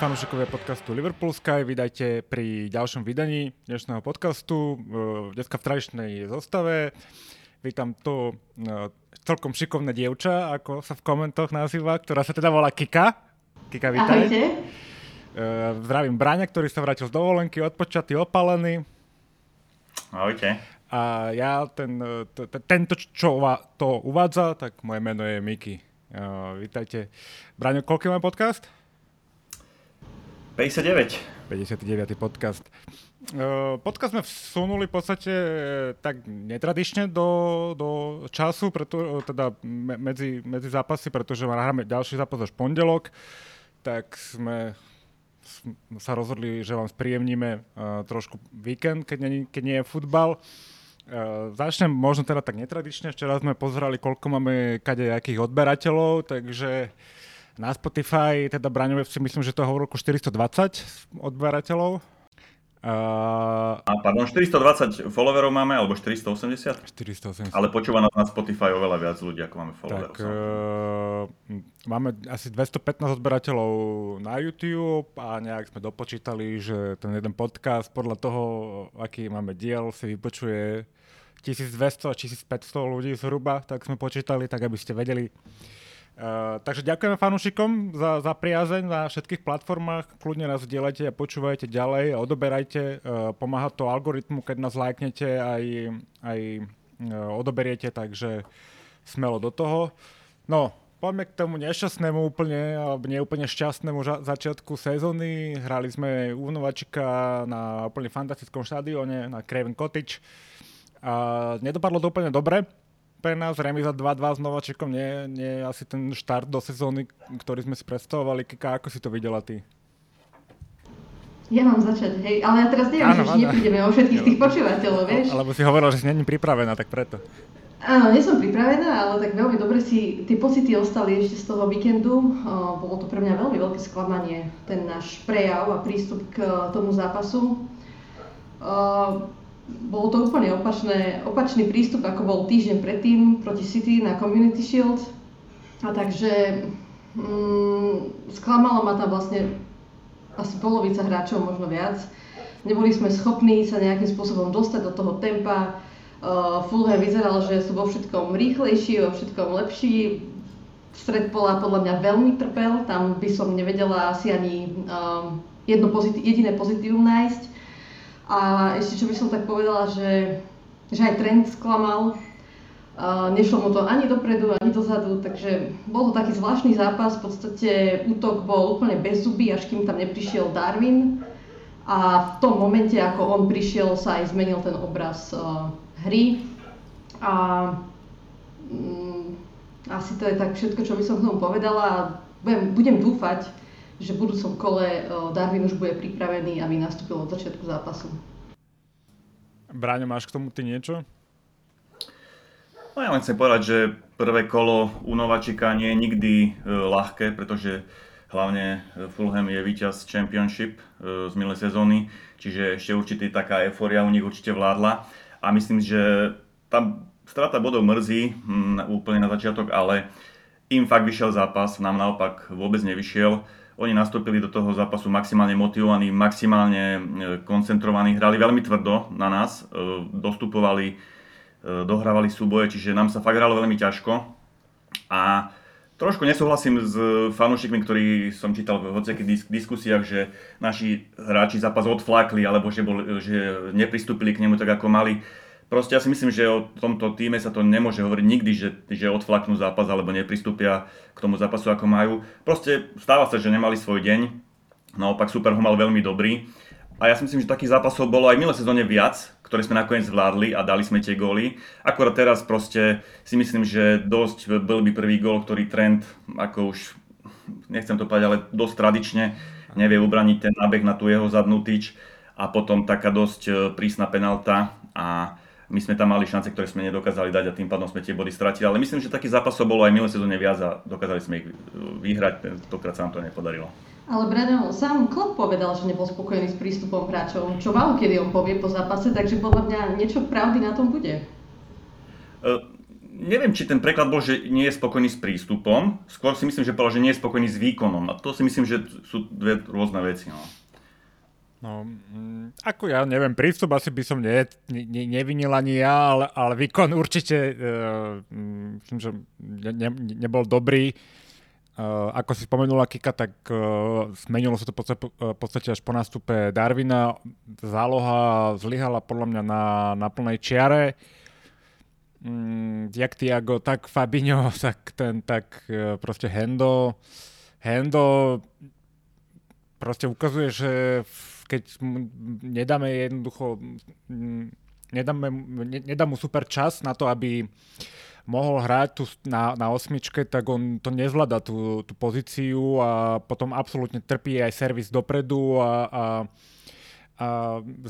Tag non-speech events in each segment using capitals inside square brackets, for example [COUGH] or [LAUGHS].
Ahojte fanúšikovia podcastu Liverpool Sky, vydajte pri ďalšom vydaní dnešného podcastu. E, dneska v tradičnej zostave. Vítam tu e, celkom šikovné dievča, ako sa v komentoch nazýva, ktorá sa teda volá Kika. Kika, vítaj. Ahojte. E, zdravím Braňa, ktorý sa vrátil z dovolenky, odpočatý, opalený. Ahojte. A ja, ten, tento, čo to uvádza, tak moje meno je Miki. Vítajte. Braňo, koľko máme podcast? 59. 59. podcast. Podcast sme vsunuli v podstate e, tak netradične do, do času, preto, teda medzi, medzi zápasy, pretože hráme ďalší zápas až pondelok, tak sme sa rozhodli, že vám spríjemníme trošku víkend, keď nie, keď nie je futbal. Začnem možno teda tak netradične. Včera sme pozerali, koľko máme kadejakých odberateľov, takže uh, na Spotify, teda Braňové si myslím, že to hovorilo 420 odberateľov. Uh, a pardon, 420 followerov máme, alebo 480? 480. Ale počúva nás na Spotify oveľa viac ľudí, ako máme followerov. Tak, uh, máme asi 215 odberateľov na YouTube a nejak sme dopočítali, že ten jeden podcast podľa toho, aký máme diel, si vypočuje 1200 a 1500 ľudí zhruba, tak sme počítali, tak aby ste vedeli, Uh, takže ďakujeme fanúšikom za, za priazeň na všetkých platformách. Kľudne nás zdieľajte a počúvajte ďalej a odoberajte. Uh, pomáha to algoritmu, keď nás lajknete aj, aj uh, odoberiete, takže smelo do toho. No, poďme k tomu nešťastnému úplne, alebo neúplne šťastnému ža- začiatku sezóny. Hrali sme u Nováčika na úplne fantastickom štadióne, na Craven Cottage. A nedopadlo to úplne dobre pre nás remiza 2-2 s Nováčikom nie, nie je asi ten štart do sezóny, ktorý sme si predstavovali. Kika, ako si to videla ty? Ja mám začať, hej, ale ja teraz neviem, že neprídeme o všetkých tých počúvateľov, vieš. Alebo si hovorila, že si není pripravená, tak preto. Áno, nie som pripravená, ale tak veľmi dobre si tie pocity ostali ešte z toho víkendu. Uh, bolo to pre mňa veľmi veľké sklamanie, ten náš prejav a prístup k tomu zápasu. Uh, bolo to úplne opačné, opačný prístup, ako bol týždeň predtým proti City na Community Shield. A takže mm, sklamala ma tam vlastne asi polovica hráčov, možno viac. Neboli sme schopní sa nejakým spôsobom dostať do toho tempa. Uh, Fulham vyzeral, že sú vo všetkom rýchlejší, vo všetkom lepší. Stred pola podľa mňa veľmi trpel, tam by som nevedela asi ani um, jedno pozit- jediné pozitívum nájsť. A ešte čo by som tak povedala, že, že aj trend sklamal. Uh, nešlo mu to ani dopredu, ani dozadu, takže bol to taký zvláštny zápas. V podstate útok bol úplne bez zuby, až kým tam neprišiel Darwin. A v tom momente, ako on prišiel, sa aj zmenil ten obraz uh, hry. A um, asi to je tak všetko, čo by som k tomu povedala. Budem, budem dúfať, že v budúcom kole Darwin už bude pripravený, aby nastúpil od začiatku zápasu. Bráňo, máš k tomu ty niečo? No ja len chcem povedať, že prvé kolo u Nováčika nie je nikdy e, ľahké, pretože hlavne e, Fulham je víťaz Championship z minulej sezóny, čiže ešte určite taká euforia u nich určite vládla. A myslím, že tam strata bodov mrzí hm, úplne na začiatok, ale im fakt vyšiel zápas, nám naopak vôbec nevyšiel oni nastúpili do toho zápasu maximálne motivovaní, maximálne e, koncentrovaní, hrali veľmi tvrdo na nás, e, dostupovali, e, dohrávali súboje, čiže nám sa fakt hralo veľmi ťažko. A trošku nesúhlasím s fanúšikmi, ktorí som čítal v hociakých diskusiách, že naši hráči zápas odflákli, alebo že, bol, že nepristúpili k nemu tak, ako mali. Proste ja si myslím, že o tomto týme sa to nemôže hovoriť nikdy, že, že odflaknú zápas alebo nepristúpia k tomu zápasu, ako majú. Proste stáva sa, že nemali svoj deň. Naopak super ho mal veľmi dobrý. A ja si myslím, že takých zápasov bolo aj minulé sezóne viac, ktoré sme nakoniec zvládli a dali sme tie góly. Akorát teraz proste si myslím, že dosť bol by prvý gól, ktorý trend, ako už, nechcem to povedať, ale dosť tradične nevie ubraniť ten nábeh na tú jeho zadnú tyč a potom taká dosť e, prísna penalta a my sme tam mali šance, ktoré sme nedokázali dať a tým pádom sme tie body stratili. Ale myslím, že takých zápasov bolo aj minulé sezóne viac a dokázali sme ich uh, vyhrať, tentokrát sa nám to nepodarilo. Ale Brano, sám Klopp povedal, že nebol spokojný s prístupom hráčov, čo málo kedy on povie po zápase, takže podľa mňa niečo pravdy na tom bude. Uh, neviem, či ten preklad bol, že nie je spokojný s prístupom. Skôr si myslím, že povedal, že nie je spokojný s výkonom. A to si myslím, že sú dve rôzne veci. No. No, mm, ako ja neviem, prístup asi by som ne, ne, nevinil ani ja, ale, ale výkon určite uh, myslím, že ne, ne, nebol dobrý. Uh, ako si spomenula Kika, tak uh, zmenilo sa to v podstate, v až po nástupe Darwina. Záloha zlyhala podľa mňa na, na plnej čiare. Mm, jak Tiago, tak Fabinho, [LAUGHS] tak ten, tak uh, proste Hendo. Hendo proste ukazuje, že keď nedáme jednoducho, nedáme, nedá mu super čas na to, aby mohol hrať tu na, na osmičke, tak on to nezvláda tú, tú pozíciu a potom absolútne trpí aj servis dopredu a, a, a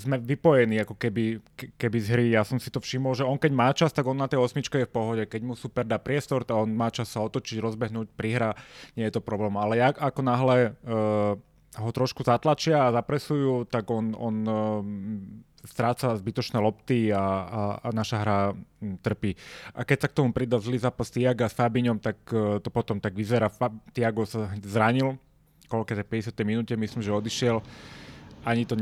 sme vypojení ako keby, keby z hry. Ja som si to všimol, že on keď má čas, tak on na tej osmičke je v pohode. Keď mu super dá priestor, tak on má čas sa otočiť, rozbehnúť, prihra, nie je to problém. Ale jak, ako náhle uh, ho trošku zatlačia a zapresujú, tak on, on uh, stráca zbytočné lopty a, a, a naša hra hm, trpí. A keď sa k tomu pridá zlý zápas Tiaga s Fabiňom, tak uh, to potom tak vyzerá. Fab, Tiago sa zranil, koľko je 50. minúte, myslím, že odišiel. Ani to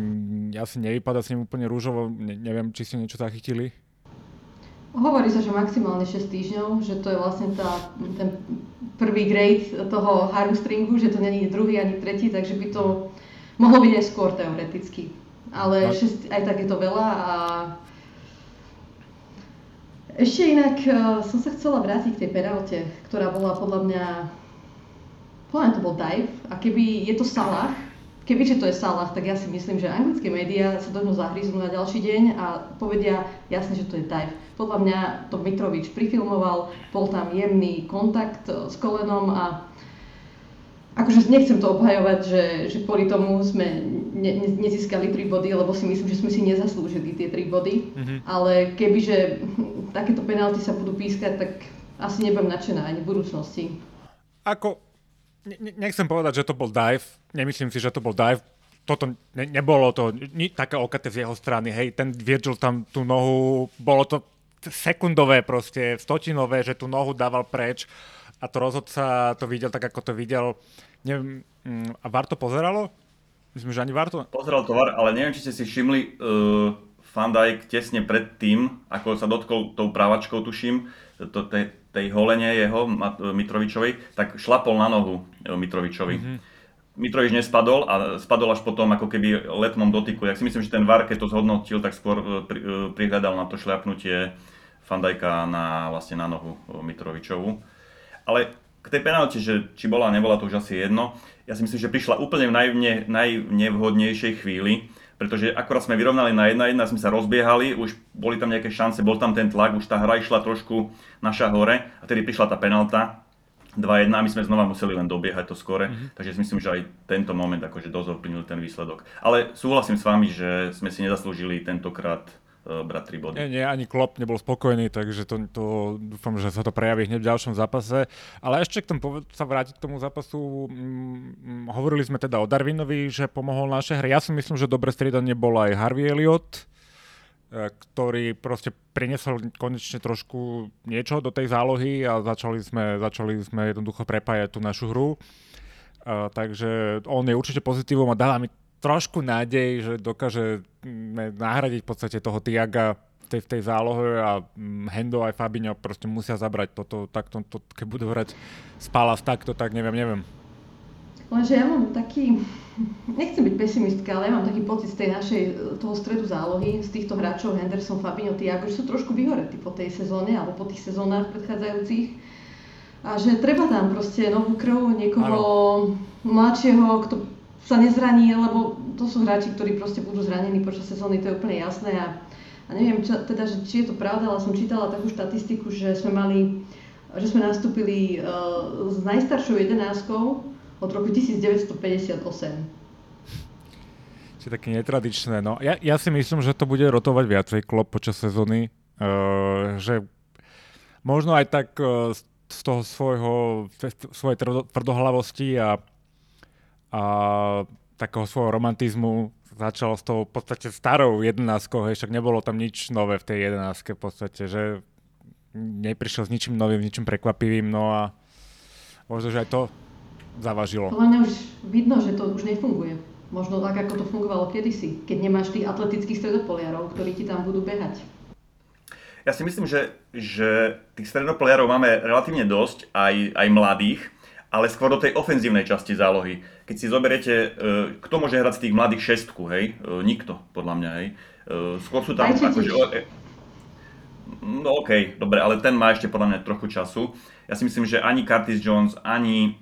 asi nevypadá s ním úplne rúžovo, ne, neviem, či si niečo zachytili. Hovorí sa, že maximálne 6 týždňov, že to je vlastne tá, ten prvý grade toho harmstringu, že to není druhý ani tretí, takže by to mohlo byť aj skôr teoreticky. Ale no. 6, aj tak je to veľa a ešte inak uh, som sa chcela vrátiť k tej penalte, ktorá bola podľa mňa, podľa mňa to bol dive a keby je to Salah, kebyže to je Salah, tak ja si myslím, že anglické médiá sa do ňoho zahryznú na ďalší deň a povedia jasne, že to je dive. Podľa mňa to Mitrovič prifilmoval, bol tam jemný kontakt e, s kolenom a akože nechcem to obhajovať, že, že kvôli tomu sme ne, ne, nezískali 3 body, lebo si myslím, že sme si nezaslúžili tie 3 body, mm-hmm. ale kebyže takéto penalty sa budú pískať, tak asi nebudem nadšená ani v budúcnosti. Ako nechcem povedať, že to bol dive, nemyslím si, že to bol dive, toto ne, nebolo to ni, také okaté z jeho strany, hej, ten Virgil tam tú nohu, bolo to sekundové proste, stotinové, že tú nohu dával preč a to rozhodca to videl tak, ako to videl. Neviem, mm, a VAR to pozeralo? Myslím, že ani VAR to... Pozeral to VAR, ale neviem, či ste si všimli, uh, Van Dijk tesne pred tým, ako sa dotkol tou právačkou, tuším, to, tej, tej holenie jeho, Mitrovičovej, tak šlapol na nohu e, Mitrovičovi. Mm-hmm. Mitrovič nespadol a spadol až potom ako keby letmom dotyku. Ja si myslím, že ten VAR, keď to zhodnotil, tak skôr e, pri, e, prihľadal na to šľapnutie Fandajka na, vlastne na nohu Mitrovičovu. Ale k tej penalti, že či bola, nebola, to už asi jedno. Ja si myslím, že prišla úplne v najne, najnevhodnejšej chvíli, pretože akorát sme vyrovnali na 1-1, sme sa rozbiehali, už boli tam nejaké šance, bol tam ten tlak, už tá hra išla trošku naša hore a tedy prišla tá penalta 2-1 a my sme znova museli len dobiehať to skore, mm-hmm. takže si myslím, že aj tento moment akože dosť ovplyvnil ten výsledok. Ale súhlasím s vami, že sme si nezaslúžili tentokrát brať 3 body. Nie, nie, ani Klopp nebol spokojný, takže to, to dúfam, že sa to prejaví hneď v ďalšom zápase. Ale ešte k tomu sa vrátiť k tomu zápasu. Mm, hovorili sme teda o Darwinovi, že pomohol našej hre. Ja si myslím, že dobre striedanie bol aj Harvey Elliot, e, ktorý proste priniesol konečne trošku niečo do tej zálohy a začali sme, začali sme jednoducho prepájať tú našu hru. Uh, takže on je určite pozitívum a dáva mi trošku nádej, že dokáže mm, nahradiť v podstate toho Tiaga v tej, v tej zálohe a mm, Hendo aj Fabinho proste musia zabrať toto, takto, to, keď budú hrať Spalas takto, tak neviem, neviem. Lenže ja mám taký, nechcem byť pesimistka, ale ja mám taký pocit z tej našej, toho stredu zálohy, z týchto hráčov Henderson, Fabinho, Tiago, že sú trošku vyhoretí po tej sezóne alebo po tých sezónach predchádzajúcich. A že treba tam proste novú krv, niekoho ano. mladšieho, kto sa nezraní, lebo to sú hráči, ktorí proste budú zranení počas sezóny, to je úplne jasné a, a neviem čo, teda, že, či je to pravda, ale som čítala takú štatistiku, že sme mali, že sme nastúpili uh, s najstaršou jedenáskou od roku 1958. Čiže také netradičné. No, ja, ja si myslím, že to bude rotovať viacej klop počas sezóny. Uh, že možno aj tak uh, z toho svojho, svojej tvrdohlavosti a a takého svojho romantizmu začal s tou v podstate starou jedenáctkou, hej, však nebolo tam nič nové v tej jedenáctke v podstate, že neprišiel s ničím novým, ničím prekvapivým, no a možno, že aj to zavažilo. Podľa mňa už vidno, že to už nefunguje. Možno tak, ako to fungovalo kedysi, keď nemáš tých atletických stredopoliarov, ktorí ti tam budú behať. Ja si myslím, že, že tých stredopoliarov máme relatívne dosť, aj, aj mladých, ale skôr do tej ofenzívnej časti zálohy. Keď si zoberiete, e, kto môže hrať z tých mladých šestku, hej? E, nikto, podľa mňa, hej? E, skôr sú tam akože... No okej, okay, dobre, ale ten má ešte podľa mňa trochu času. Ja si myslím, že ani Curtis Jones, ani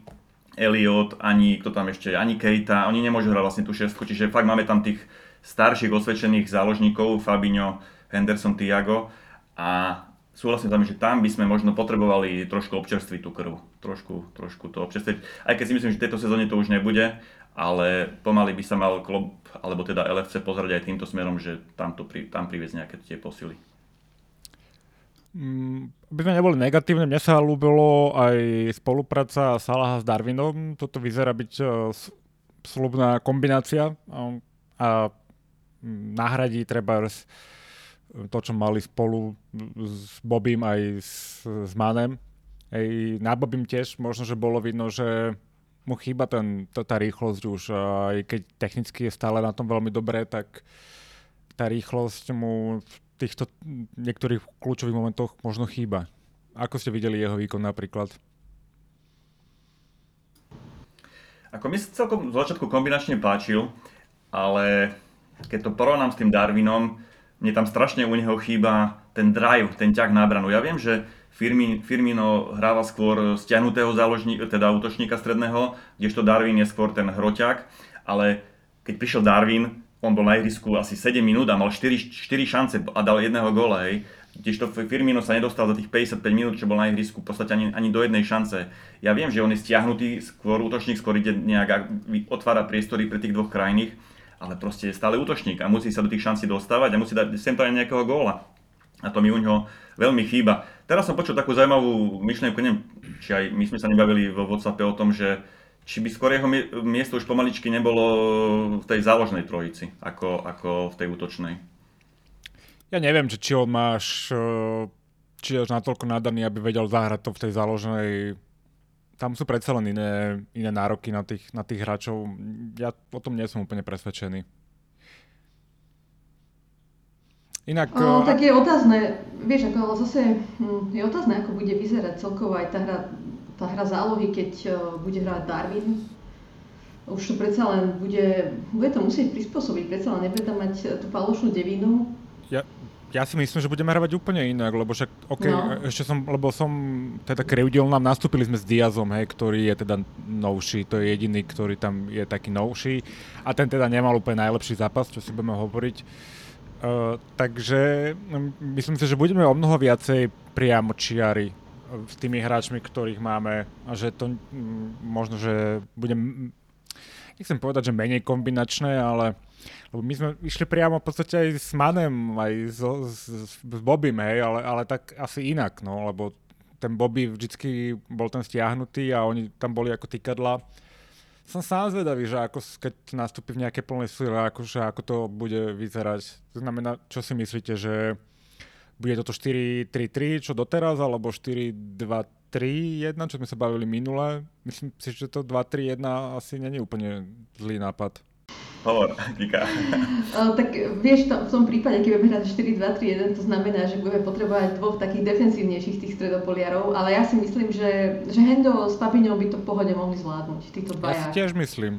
Elliot, ani kto tam ešte, ani Keita, oni nemôžu hrať vlastne tú šestku, čiže fakt máme tam tých starších osvedčených záložníkov, Fabinho, Henderson, Tiago a súhlasím tam, že tam by sme možno potrebovali trošku občerstviť tú krv, trošku, trošku to občerstviť, aj keď si myslím, že v tejto sezóne to už nebude, ale pomaly by sa mal klub, alebo teda LFC pozrieť aj týmto smerom, že tam, to pri, tam priviesť nejaké tie posily. Mm, aby sme neboli negatívne, mne sa ľúbilo aj spolupráca Salaha s Darwinom. Toto vyzerá byť uh, slubná kombinácia um, a nahradí treba to, čo mali spolu s Bobím aj s, s Manem. Ej, na Bobím tiež možno, že bolo vidno, že mu chýba ten, tá, tá rýchlosť už, aj keď technicky je stále na tom veľmi dobré, tak tá rýchlosť mu v týchto niektorých kľúčových momentoch možno chýba. Ako ste videli jeho výkon napríklad? Ako mi sa celkom z začiatku kombinačne páčil, ale keď to porovnám s tým Darwinom, mne tam strašne u neho chýba ten drive, ten ťah na branu. Ja viem, že Firmino hráva skôr stiahnutého záložníka, teda útočníka stredného, kdežto Darwin je skôr ten hroťák, ale keď prišiel Darwin, on bol na ihrisku asi 7 minút a mal 4, 4 šance a dal jedného góla, hej. Tiež Firmino sa nedostal za tých 55 minút, čo bol na ihrisku, v podstate ani, ani do jednej šance. Ja viem, že on je stiahnutý, skôr útočník, skôr ide nejak, otvára priestory pre tých dvoch krajných, ale proste je stále útočník a musí sa do tých šancí dostávať a musí dať sem aj nejakého góla. A to mi u neho veľmi chýba. Teraz som počul takú zaujímavú myšlienku, neviem, či aj my sme sa nebavili vo WhatsAppe o tom, že či by skôr jeho miesto už pomaličky nebolo v tej záložnej trojici, ako, ako v tej útočnej? Ja neviem, či, či on máš či je už natoľko nadaný, aby vedel zahrať to v tej záložnej tam sú predsa len iné, iné nároky na tých, na tých hráčov. Ja o tom nie som úplne presvedčený. Inak... O, tak je otázne, vieš, ako, ale zase hm, je otázne, ako bude vyzerať celkovo aj tá hra tá hra zálohy, keď uh, bude hrať Darwin, už to predsa len bude, bude to musieť prispôsobiť, predsa len nebude tam mať e, tú falošnú devinu. Ja, ja si myslím, že budeme hrávať úplne inak, lebo však, OK, no. ešte som, lebo som teda krivdil nám, nastúpili sme s Diazom, hej, ktorý je teda novší, to je jediný, ktorý tam je taký novší a ten teda nemal úplne najlepší zápas, čo si budeme hovoriť. Takže myslím si, že budeme o mnoho viacej priamo čiary s tými hráčmi, ktorých máme a že to možno, že bude nechcem povedať, že menej kombinačné, ale lebo my sme išli priamo v podstate aj s Manem, aj s, s, s Bobim, hej, ale, ale tak asi inak, no, lebo ten Bobby vždycky bol ten stiahnutý a oni tam boli ako tykadla. Som sám zvedavý, že ako, keď nastúpi v nejaké plnej sile, akože ako to bude vyzerať. To znamená, čo si myslíte, že bude toto 4-3-3, čo doteraz, alebo 4-2-3-1, čo sme sa bavili minule. Myslím si, že to 2-3-1 asi není úplne zlý nápad. Hovor, Kika. [LAUGHS] tak vieš, to, v tom prípade, keď budeme hrať 4-2-3-1, to znamená, že budeme potrebovať dvoch takých defensívnejších tých stredopoliarov, ale ja si myslím, že, že Hendo s Papiňou by to v pohode mohli zvládnuť, títo dvaja. Ja si tiež myslím.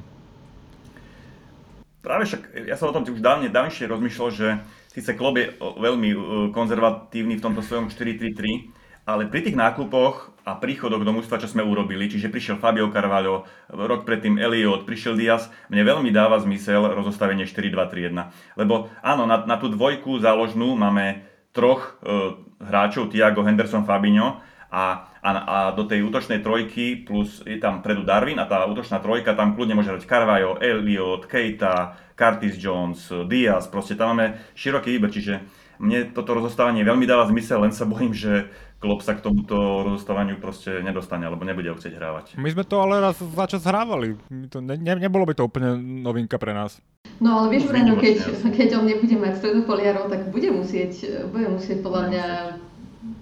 Práve však, ja som o tom už dávne, dávnejšie rozmýšľal, že síce Klopp je veľmi konzervatívny v tomto svojom 4-3-3, ale pri tých nákupoch a príchodoch do mústva, čo sme urobili, čiže prišiel Fabio Carvalho, rok predtým Elliot, prišiel Diaz, mne veľmi dáva zmysel rozostavenie 4-2-3-1. Lebo áno, na, na tú dvojku záložnú máme troch e, hráčov, Tiago, Henderson, Fabinho a, a, a do tej útočnej trojky plus je tam predu Darwin a tá útočná trojka, tam kľudne môže hrať Carvalho, Elliot, Keita, Curtis Jones, Diaz, proste tam máme široký výber, čiže mne toto rozostávanie veľmi dáva zmysel, len sa bojím, že Klopp sa k tomuto rozostávaniu proste nedostane, alebo nebude ho chcieť hrávať. My sme to ale raz za čas hrávali. To ne, ne, nebolo by to úplne novinka pre nás. No ale vieš, Brano, keď, keď on nebude mať stredopoliarov, tak bude musieť, bude musieť podľa mňa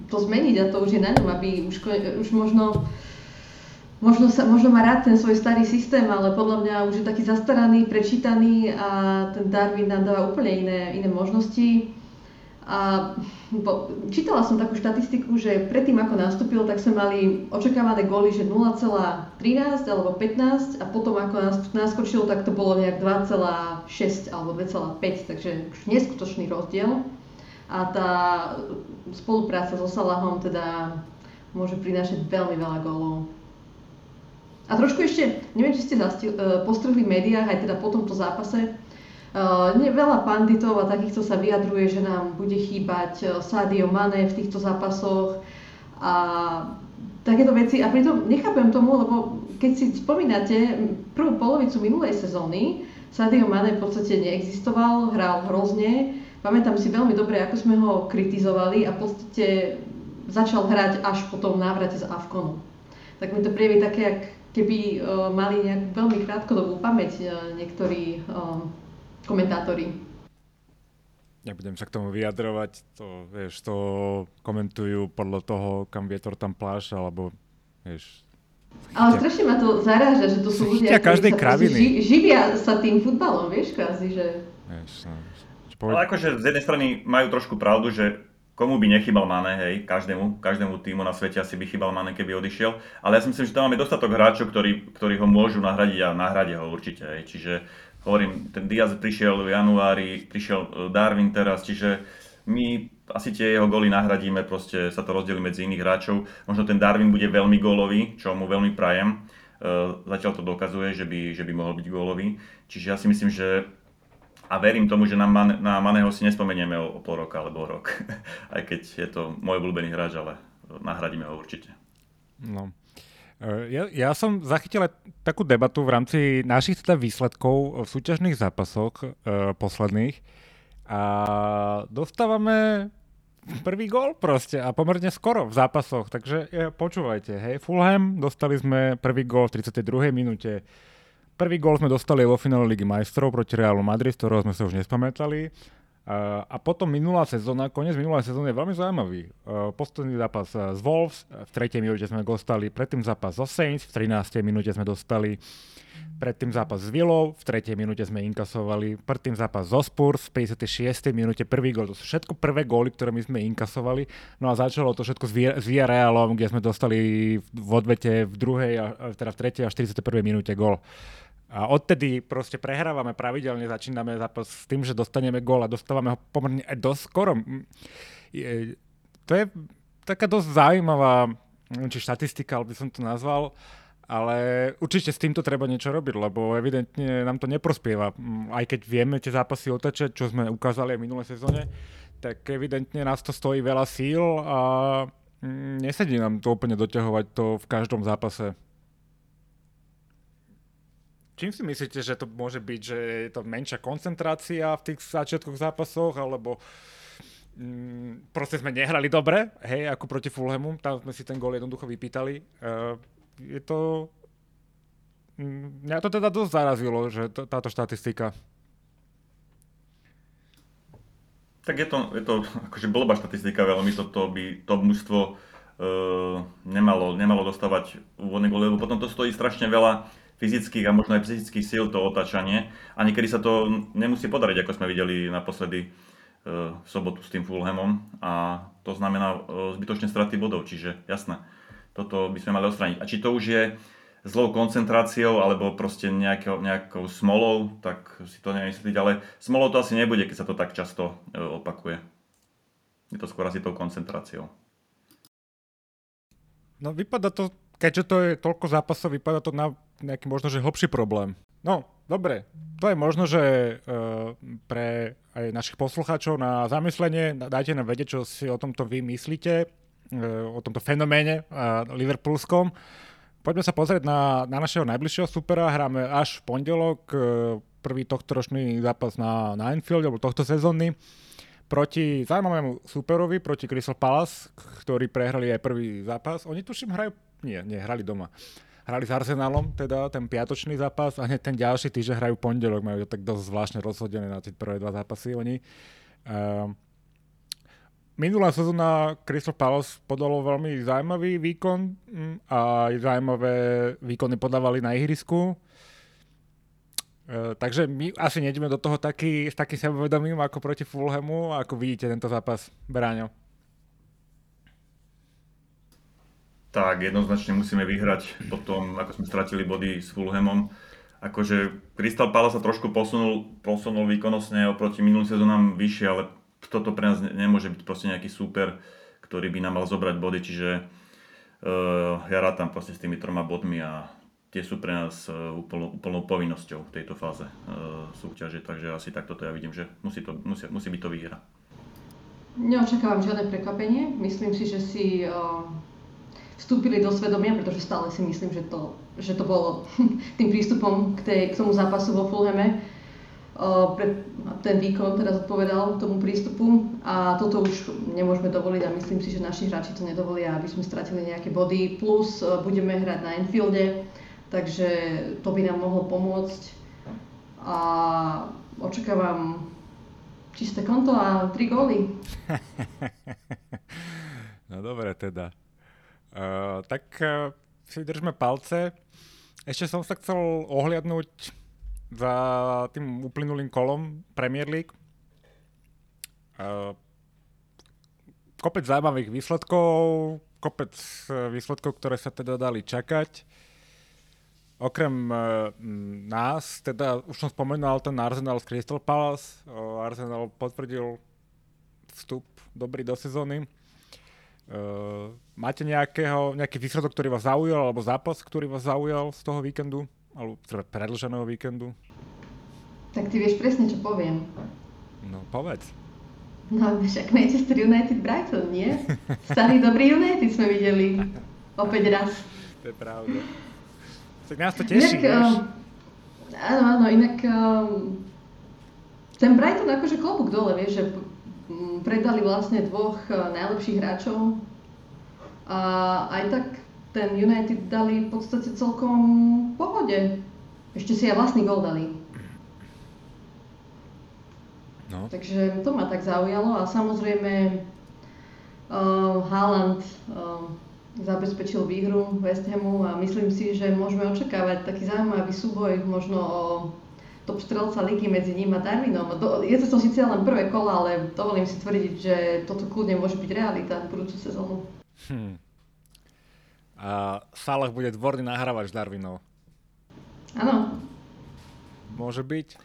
to to zmeniť a to už je na ňom, aby už, už možno možno, sa, možno má rád ten svoj starý systém, ale podľa mňa už je taký zastaraný, prečítaný a ten Darwin nám dáva úplne iné, iné možnosti. A bo, čítala som takú štatistiku, že predtým ako nastúpil, tak sme mali očakávané góly, že 0,13 alebo 15 a potom ako naskočil, tak to bolo nejak 2,6 alebo 2,5, takže už neskutočný rozdiel. A tá spolupráca so Salahom teda môže prinášať veľmi veľa gólov. A trošku ešte, neviem, či ste zasti- uh, postrhli v médiách aj teda po tomto zápase, veľa panditov a takýchto sa vyjadruje, že nám bude chýbať uh, Sadio Mane v týchto zápasoch a takéto veci. A pritom nechápem tomu, lebo keď si spomínate prvú polovicu minulej sezóny, Sadio Mane v podstate neexistoval, hral hrozne. Pamätám si veľmi dobre, ako sme ho kritizovali a v podstate začal hrať až po tom návrate z Afkonu. Tak mi to prievi také, keby uh, mali nejakú veľmi krátkodobú pamäť niektorí komentátori. Nebudem sa k tomu vyjadrovať, to, vieš, to komentujú podľa toho, kam vietor tam pláš, alebo vieš, ale strašne ma to zaráža, že to sú ľudia, ktorí sa ži, živia sa tým futbalom, vieš, kvázi, že... Vieš, no, Ale akože z jednej strany majú trošku pravdu, že komu by nechybal Mane, hej, každému, každému týmu na svete asi by chýbal Mane, keby odišiel. Ale ja si myslím, že tam máme dostatok hráčov, ktorí, ktorí ho môžu nahradiť a nahradia ho určite. Hej. Čiže hovorím, ten Diaz prišiel v januári, prišiel e, Darwin teraz, čiže my asi tie jeho góly nahradíme, proste sa to rozdelí medzi iných hráčov. Možno ten Darwin bude veľmi gólový, čo mu veľmi prajem. Uh, zatiaľ to dokazuje, že by, že by mohol byť gólový. Čiže ja si myslím, že a verím tomu, že na, Man- na Maného si nespomenieme o, o pol roka alebo rok. [LAUGHS] Aj keď je to môj obľúbený hráč, ale nahradíme ho určite. No. E, ja, ja som zachytil takú debatu v rámci našich teda výsledkov v súťažných zápasoch e, posledných a dostávame prvý gól proste a pomerne skoro v zápasoch, takže e, počúvajte, hej, Fulham, dostali sme prvý gól v 32. minúte, Prvý gól sme dostali vo finále Ligy majstrov proti Realu Madrid, z ktorého sme sa už nespamätali. A potom minulá sezóna, koniec minulá sezóny je veľmi zaujímavý. Posledný zápas z Wolves, v 3. minúte sme dostali, predtým zápas zo Saints, v 13. minúte sme dostali, predtým zápas s Villou, v 3. minúte sme inkasovali, predtým zápas zo Spurs, v 56. minúte prvý gól. To sú všetko prvé góly, ktoré my sme inkasovali. No a začalo to všetko s Villarrealom, kde sme dostali v odvete v druhej, teda v 3. a 41. minúte gól. A odtedy proste prehrávame pravidelne, začíname zápas s tým, že dostaneme gól a dostávame ho pomerne aj dosť skoro. To je taká dosť zaujímavá, či štatistika, ale by som to nazval, ale určite s týmto treba niečo robiť, lebo evidentne nám to neprospieva. Aj keď vieme tie zápasy otačať, čo sme ukázali aj v minulej sezóne, tak evidentne nás to stojí veľa síl a nesedí nám to úplne doťahovať to v každom zápase. Čím si myslíte, že to môže byť, že je to menšia koncentrácia v tých začiatkoch zápasoch, alebo mm, proste sme nehrali dobre, hej, ako proti Fulhamu, tam sme si ten gól jednoducho vypýtali. Uh, je to... Mm, mňa to teda dosť zarazilo, že to, táto štatistika. Tak je to, je to akože blbá štatistika veľmi, toto by to mužstvo uh, nemalo, nemalo dostávať úvodné góly, lebo potom to stojí strašne veľa fyzických a možno aj psychických síl to otáčanie a niekedy sa to nemusí podariť, ako sme videli naposledy e, v sobotu s tým Fulhamom a to znamená e, zbytočné straty bodov, čiže jasné, toto by sme mali odstrániť. A či to už je zlou koncentráciou alebo proste nejakou, nejakou smolou, tak si to neviem ale smolou to asi nebude, keď sa to tak často e, opakuje. Je to skôr asi tou koncentráciou. No vypadá to, keďže to je toľko zápasov, vypadá to na nejaký možno, že hlbší problém. No, dobre, to je možno, že uh, pre aj našich poslucháčov na zamyslenie, dajte nám vedieť, čo si o tomto vy myslíte, uh, o tomto fenoméne uh, liverpoolskom. Poďme sa pozrieť na, na našeho najbližšieho supera. Hráme až v pondelok uh, prvý tohto ročný zápas na, na Anfield, alebo tohto sezónny proti zaujímavému superovi, proti Crystal Palace, ktorí prehrali aj prvý zápas. Oni tuším hrajú, nie, nie, hrali doma hrali s Arsenalom, teda ten piatočný zápas a hneď ten ďalší týždeň hrajú pondelok, majú tak dosť zvláštne rozhodené na tie prvé dva zápasy oni. Uh, minulá sezóna Crystal Palace podalo veľmi zaujímavý výkon mm, a zaujímavé výkony podávali na ihrisku. E, takže my asi nejdeme do toho taký, s takým sebavedomím ako proti Fulhamu. Ako vidíte tento zápas, Bráňo? Tak, jednoznačne musíme vyhrať po tom, ako sme stratili body s Fulhamom. Akože Crystal Palace sa trošku posunul, posunul výkonnostne oproti minulým sezónam vyššie, ale toto pre nás nemôže byť proste nejaký super, ktorý by nám mal zobrať body, čiže uh, ja rátam proste s tými troma bodmi a tie sú pre nás uh, úplnou, úplnou povinnosťou v tejto fáze uh, súťaže, takže asi takto to ja vidím, že musí, to, musí, musí byť to výhra. Neočakávam žiadne prekvapenie. Myslím si, že si uh, vstúpili do svedomia, pretože stále si myslím, že to, že to bolo [LAUGHS] tým prístupom k, tej, k tomu zápasu vo Fulhame. Pre, ten výkon teda zodpovedal tomu prístupu a toto už nemôžeme dovoliť a myslím si, že naši hráči to nedovolia, aby sme stratili nejaké body. Plus budeme hrať na Enfielde, takže to by nám mohlo pomôcť a očakávam čisté konto a tri góly. [LAUGHS] no dobre teda. Uh, tak uh, si držme palce. Ešte som sa chcel ohliadnúť za tým uplynulým kolom Premier League. Uh, kopec zaujímavých výsledkov, kopec výsledkov, ktoré sa teda dali čakať. Okrem uh, nás, teda už som spomenul ten Arsenal z Crystal Palace. Uh, Arsenal potvrdil vstup dobrý do sezóny. Uh, máte nejakého, nejaký výsledok, ktorý vás zaujal, alebo zápas, ktorý vás zaujal z toho víkendu, alebo teda predlženého víkendu? Tak ty vieš presne, čo poviem. No, povedz. No, však Manchester United Brighton, nie? [LAUGHS] Starý dobrý United sme videli opäť raz. To je pravda. Tak nás to teší, inak, vieš? Um, áno, áno, inak um, ten Brighton akože klobúk dole, vieš, že predali vlastne dvoch eh, najlepších hráčov a aj tak ten United dali v podstate celkom v pohode. Ešte si aj vlastný gol dali. No. Takže to ma tak zaujalo a samozrejme uh, Haaland uh, zabezpečil výhru West Hamu a myslím si, že môžeme očakávať taký zaujímavý súboj možno o top strelca ligy medzi ním a Darwinom. Je to síce len prvé kolo, ale dovolím si tvrdiť, že toto kľudne môže byť realita v budúcu sezónu. Hmm. A Salah bude dvorný nahrávač Darwinov. Áno. Môže byť?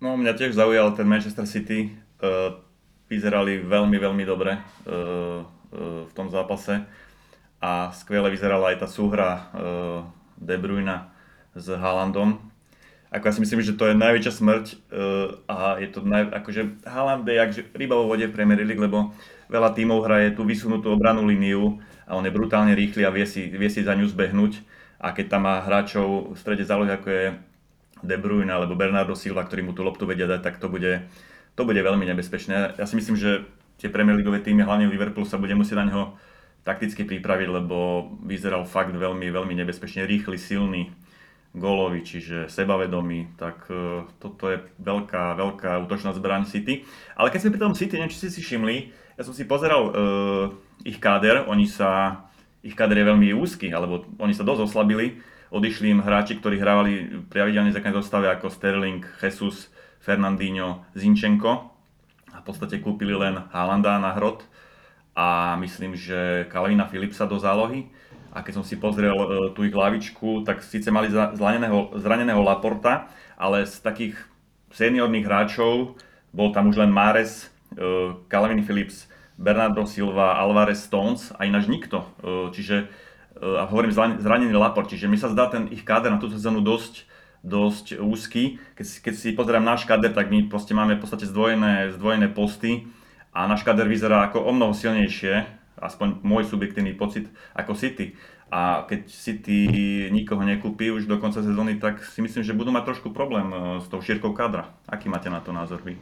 No, mňa tiež zaujal ten Manchester City. Uh, vyzerali veľmi, veľmi dobre uh, uh, v tom zápase a skvele vyzerala aj tá súhra uh, De Bruyne s Haalandom ako ja si myslím, že to je najväčšia smrť uh, a je to naj, akože Haaland je jak ryba vo vode Premier League, lebo veľa tímov hraje tú vysunutú obranú líniu a on je brutálne rýchly a vie si, vie si za ňu zbehnúť. A keď tam má hráčov v strede zálohy ako je De Bruyne alebo Bernardo Silva, ktorí mu tú loptu vedia dať, tak to bude, to bude veľmi nebezpečné. Ja si myslím, že tie Premier League týmy, hlavne Liverpool, sa bude musieť na neho takticky pripraviť, lebo vyzeral fakt veľmi, veľmi nebezpečne, rýchly, silný gólovi, čiže sebavedomí, tak uh, toto je veľká, veľká útočná zbraň City. Ale keď sme pri tom City, neviem, či ste si všimli, ja som si pozeral uh, ich káder, oni sa, ich káder je veľmi úzky, alebo oni sa dosť oslabili, odišli im hráči, ktorí hrávali pravidelne základnej zostave ako Sterling, Jesus, Fernandinho, Zinčenko a v podstate kúpili len Haalanda na hrot. A myslím, že Kalvina Philipsa do zálohy a keď som si pozrel uh, tú ich hlavičku, tak síce mali zraneného, zraneného Laporta, ale z takých seniorných hráčov bol tam už len Mares, uh, Calvin Phillips, Bernardo Silva, Alvarez Stones a ináč nikto. Uh, čiže, a hovorím zranený Laport, čiže mi sa zdá ten ich káder na túto sezónu dosť, dosť úzky. Keď, keď si pozerám náš káder, tak my proste máme v podstate zdvojené, zdvojené posty a náš káder vyzerá ako o mnoho silnejšie aspoň môj subjektívny pocit, ako City. A keď City nikoho nekúpi už do konca sezóny, tak si myslím, že budú mať trošku problém e, s tou šírkou kadra. Aký máte na to názor vy?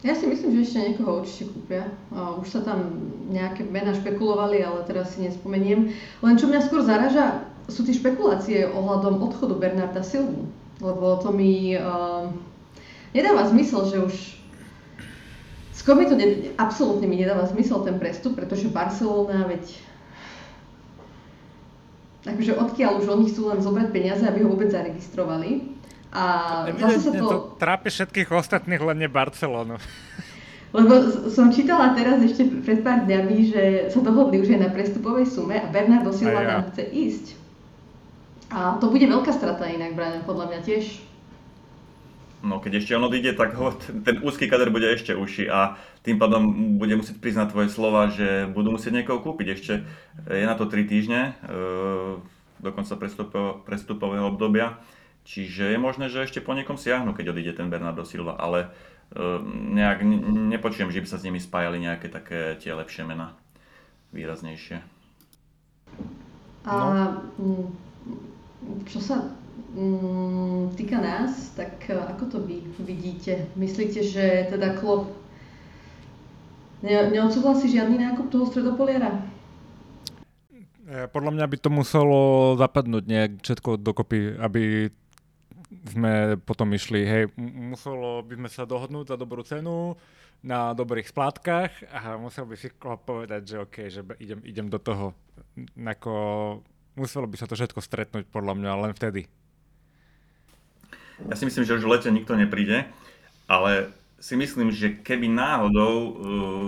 Ja si myslím, že ešte niekoho určite kúpia. Už sa tam nejaké mená špekulovali, ale teraz si nespomeniem. Len čo mňa skôr zaraža, sú tie špekulácie ohľadom odchodu Bernarda Silvu. Lebo to mi uh, nedáva zmysel, že už Skôr mi to ne, absolútne mi nedáva zmysel ten prestup, pretože Barcelona, veď akože odkiaľ už oni chcú len zobrať peniaze, aby ho vôbec zaregistrovali. A zase sa to... to trápi všetkých ostatných, len nie Barcelonu. [LAUGHS] Lebo som čítala teraz ešte pred pár dňami, že sa dohodli už aj na prestupovej sume a Bernardo Silva ja. tam chce ísť. A to bude veľká strata inak, Brian, podľa mňa tiež. No keď ešte on odíde, tak ho, ten úzky kader bude ešte uši a tým pádom bude musieť priznať tvoje slova, že budú musieť niekoho kúpiť. Ešte je na to 3 týždne, e, do konca prestupového obdobia. Čiže je možné, že ešte po niekom siahnu, keď odíde ten Bernardo Silva, ale Ehm, nejak nepočujem, že by sa s nimi spájali nejaké také tie lepšie mená, výraznejšie. A no. čo sa týka nás, tak e, ako to vy vidíte? Myslíte, že teda Klopp ne, neodsúhlasí žiadny nákup toho stredopoliara? E, podľa mňa by to muselo zapadnúť nejak všetko dokopy, aby sme potom išli, hej, muselo by sme sa dohodnúť za dobrú cenu, na dobrých splátkach a musel by si povedať, že OK, že idem, idem do toho. Nako, muselo by sa to všetko stretnúť podľa mňa len vtedy. Ja si myslím, že už v lete nikto nepríde, ale si myslím, že keby náhodou uh,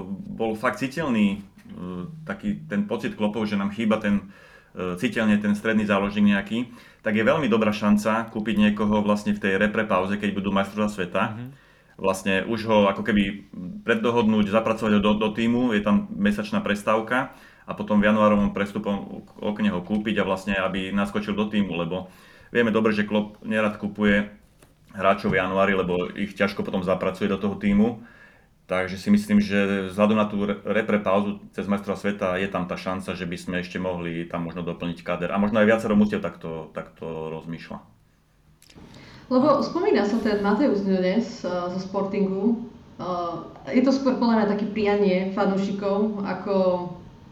bol fakt citeľný uh, taký ten pocit klopov, že nám chýba ten uh, citeľne ten stredný záložník nejaký, tak je veľmi dobrá šanca kúpiť niekoho vlastne v tej repre pauze, keď budú majstrovstvá sveta. Mm-hmm. Vlastne už ho ako keby preddohodnúť, zapracovať ho do, do týmu, je tam mesačná prestávka a potom v januárovom prestupom okne ho kúpiť a vlastne aby naskočil do týmu, lebo vieme dobre, že Klopp nerad kupuje hráčov v januári, lebo ich ťažko potom zapracuje do toho týmu Takže si myslím, že vzhľadom na tú repre pauzu cez majstrova sveta je tam tá šanca, že by sme ešte mohli tam možno doplniť kader. A možno aj viacero mustiev takto, takto rozmýšľa. Lebo spomína sa ten Mateus Nunes uh, zo Sportingu. Uh, je to skôr podľa mňa také prianie fanúšikov ako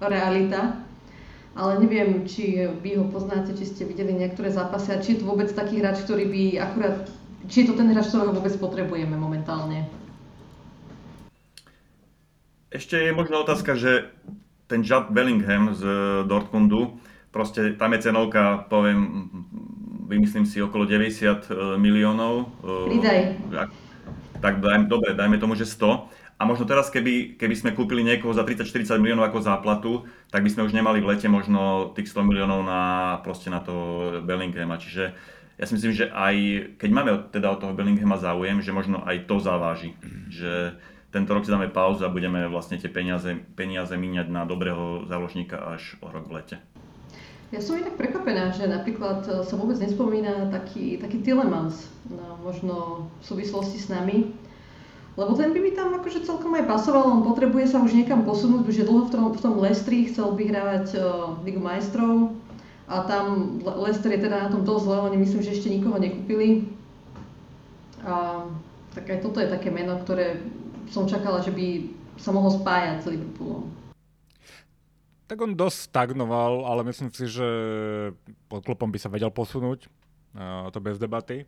realita. Ale neviem, či vy ho poznáte, či ste videli niektoré zápasy a či je to vôbec taký hráč, ktorý by akurát, či to ten hráč, ktorého vôbec potrebujeme momentálne. Ešte je možná otázka, že ten Judd Bellingham z Dortmundu, proste tam je cenovka, poviem, vymyslím si okolo 90 e, miliónov. E, Pridaj. Tak daj, dobre, dajme tomu, že 100. A možno teraz, keby, keby sme kúpili niekoho za 30-40 miliónov ako záplatu, tak by sme už nemali v lete možno tých 100 miliónov na, proste na to Bellinghama. Čiže ja si myslím, že aj keď máme teda od toho Bellinghama záujem, že možno aj to zaváži. Že tento rok si dáme pauzu a budeme vlastne tie peniaze, peniaze míňať na dobrého záložníka až o rok v lete. Ja som inak prekvapená, že napríklad e, sa vôbec nespomína taký, taký Tillemans, no, možno v súvislosti s nami. Lebo ten by mi tam akože celkom aj pasoval, on potrebuje sa už niekam posunúť, už je dlho v tom, v tom Lestri, chcel vyhrávať uh, Ligu majstrov a tam Lester je teda na tom dosť zle, oni myslím, že ešte nikoho nekúpili. A, tak aj toto je také meno, ktoré som čakala, že by sa mohol spájať s Liverpoolom. Tak on dosť stagnoval, ale myslím si, že pod klopom by sa vedel posunúť. Uh, to bez debaty.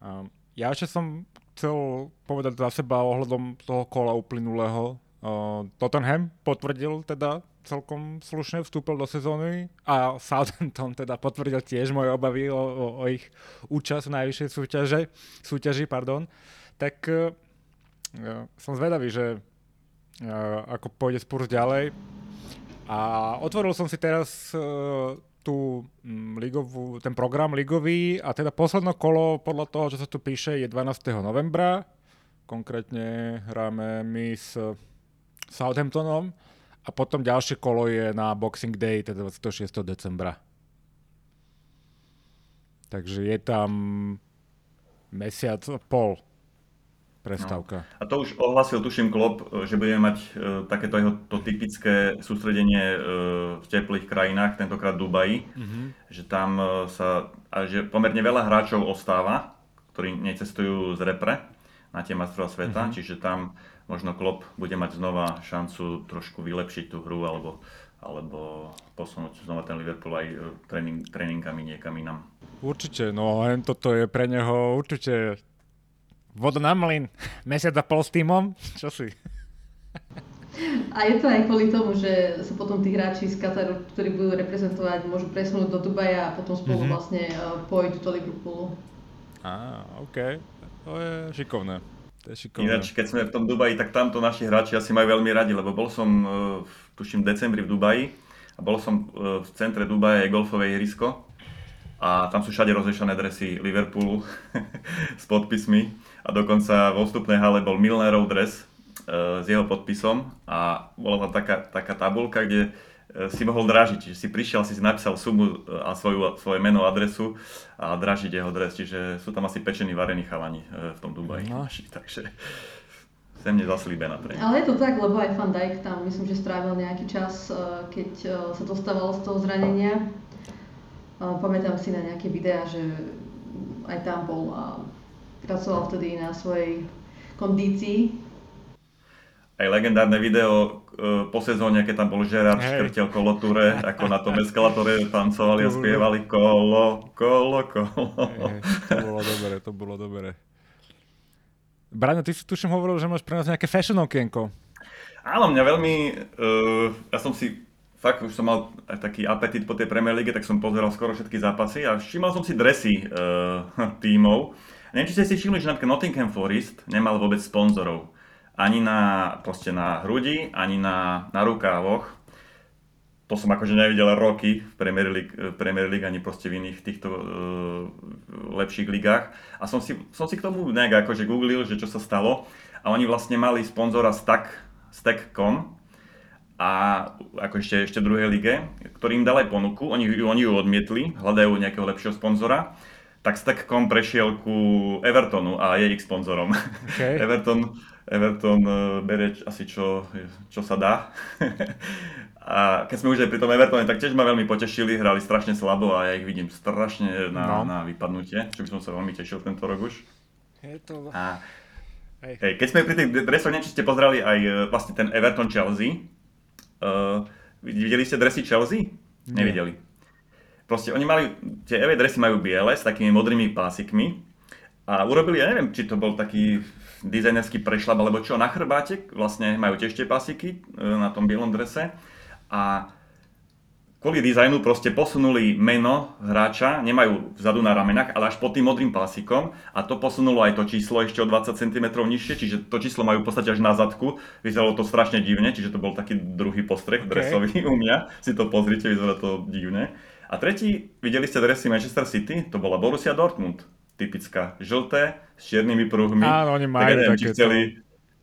Uh, ja ešte som chcel povedať za seba ohľadom toho kola uplynulého. Uh, Tottenham potvrdil teda celkom slušne, vstúpil do sezóny a Southampton teda potvrdil tiež moje obavy o, o, o ich účasť v najvyššej súťaže, súťaži. Pardon. Tak uh, som zvedavý, že ako pôjde Spurs ďalej. A otvoril som si teraz uh, tú um, ligovú, ten program ligový a teda posledné kolo podľa toho, čo sa tu píše, je 12. novembra. Konkrétne hráme my s Southamptonom a potom ďalšie kolo je na Boxing Day, teda 26. decembra. Takže je tam mesiac a pol prestávka. No. A to už ohlasil, tuším, Klopp, že budeme mať uh, takéto jeho to typické sústredenie uh, v teplých krajinách, tentokrát Dubaji, mm-hmm. že tam uh, sa, a že pomerne veľa hráčov ostáva, ktorí necestujú z repre na tie majstrova sveta, mm-hmm. čiže tam možno Klopp bude mať znova šancu trošku vylepšiť tú hru alebo, alebo posunúť znova ten Liverpool aj tréning, tréningami niekam inám. Určite, no len toto je pre neho určite voda na mlin, mesiac a pol s týmom, čo si? A je to aj kvôli tomu, že sa potom tí hráči z Kataru, ktorí budú reprezentovať, môžu presunúť do Dubaja a potom spolu mm-hmm. vlastne uh, pôjdu do Liverpoolu. Á, OK. To je šikovné. To je šikovné. Ináč, keď sme v tom Dubaji, tak tamto naši hráči asi majú veľmi radi, lebo bol som, uh, tuším, v decembri v Dubaji a bol som uh, v centre Dubaja je golfové ihrisko a tam sú všade rozvešané dresy Liverpoolu [LAUGHS] s podpismi a dokonca vo vstupnej hale bol Milnerov dres s jeho podpisom a bola tam taká, taká tabulka, kde e, si mohol dražiť, čiže si prišiel, si si napísal sumu e, a svoju, svoje meno, adresu a dražiť jeho dres, čiže sú tam asi pečení, varení chalani e, v tom Dubaji, no. [LAUGHS] takže sem nezaslíbená pre Ale je to tak, lebo aj Van Dijk tam myslím, že strávil nejaký čas, keď sa dostával z toho zranenia. Pamätám si na nejaké videá, že aj tam bol a pracoval vtedy na svojej kondícii. Aj legendárne video e, po sezóne, keď tam bol Gerard hey. škrtel koloture, ako na tom eskalatore tancovali a spievali kolo, kolo, kolo. Hey, to bolo dobré, to bolo dobré. Braňo, ty si tuším hovoril, že máš pre nás nejaké fashion okienko. Áno, mňa veľmi, uh, ja som si, fakt už som mal aj taký apetit po tej Premier League, tak som pozeral skoro všetky zápasy a všimol som si dresy uh, [LAUGHS] tímov. Neviem, či ste si všimli, že napríklad Nottingham Forest nemal vôbec sponzorov ani na, proste na hrudi, ani na, na rukávoch. To som akože nevidel roky v Premier League, Premier League ani proste v iných týchto uh, lepších ligách. A som si, som si k tomu nejak akože googlil, že čo sa stalo. A oni vlastne mali sponzora Stack, Stack.com a ako ešte, ešte v druhej lige, ktorý im dal aj ponuku. Oni, oni ju odmietli, hľadajú nejakého lepšieho sponzora tak Stack.com prešiel ku Evertonu a je ich sponzorom. Okay. [LAUGHS] Everton Everton e, bere asi čo, čo sa dá. [LAUGHS] a keď sme už aj pri tom Evertone, tak tiež ma veľmi potešili, hrali strašne slabo a ja ich vidím strašne na, no. na vypadnutie, čo by som sa veľmi tešil tento rok už. Je to... A, hej. Hej, keď sme pri tých dresoch, neviem, ste pozerali aj e, vlastne ten Everton Chelsea. Uh, videli ste dresy Chelsea? Nie. Nevideli. Proste oni mali, tie EV dresy majú biele s takými modrými pásikmi a urobili, ja neviem, či to bol taký dizajnerský prešlap alebo čo, na chrbáte vlastne majú tiež tie pasiky e, na tom bielom drese a kvôli dizajnu proste posunuli meno hráča, nemajú vzadu na ramenách, ale až pod tým modrým pásikom a to posunulo aj to číslo ešte o 20 cm nižšie, čiže to číslo majú v podstate až na zadku. Vyzeralo to strašne divne, čiže to bol taký druhý postreh okay. dresový [LAUGHS] u mňa. Si to pozrite, vyzerá to divne. A tretí, videli ste dresy Manchester City? To bola Borussia Dortmund typická. Žlté s čiernymi pruhmi. Áno, oni majú tak neviem, či chceli,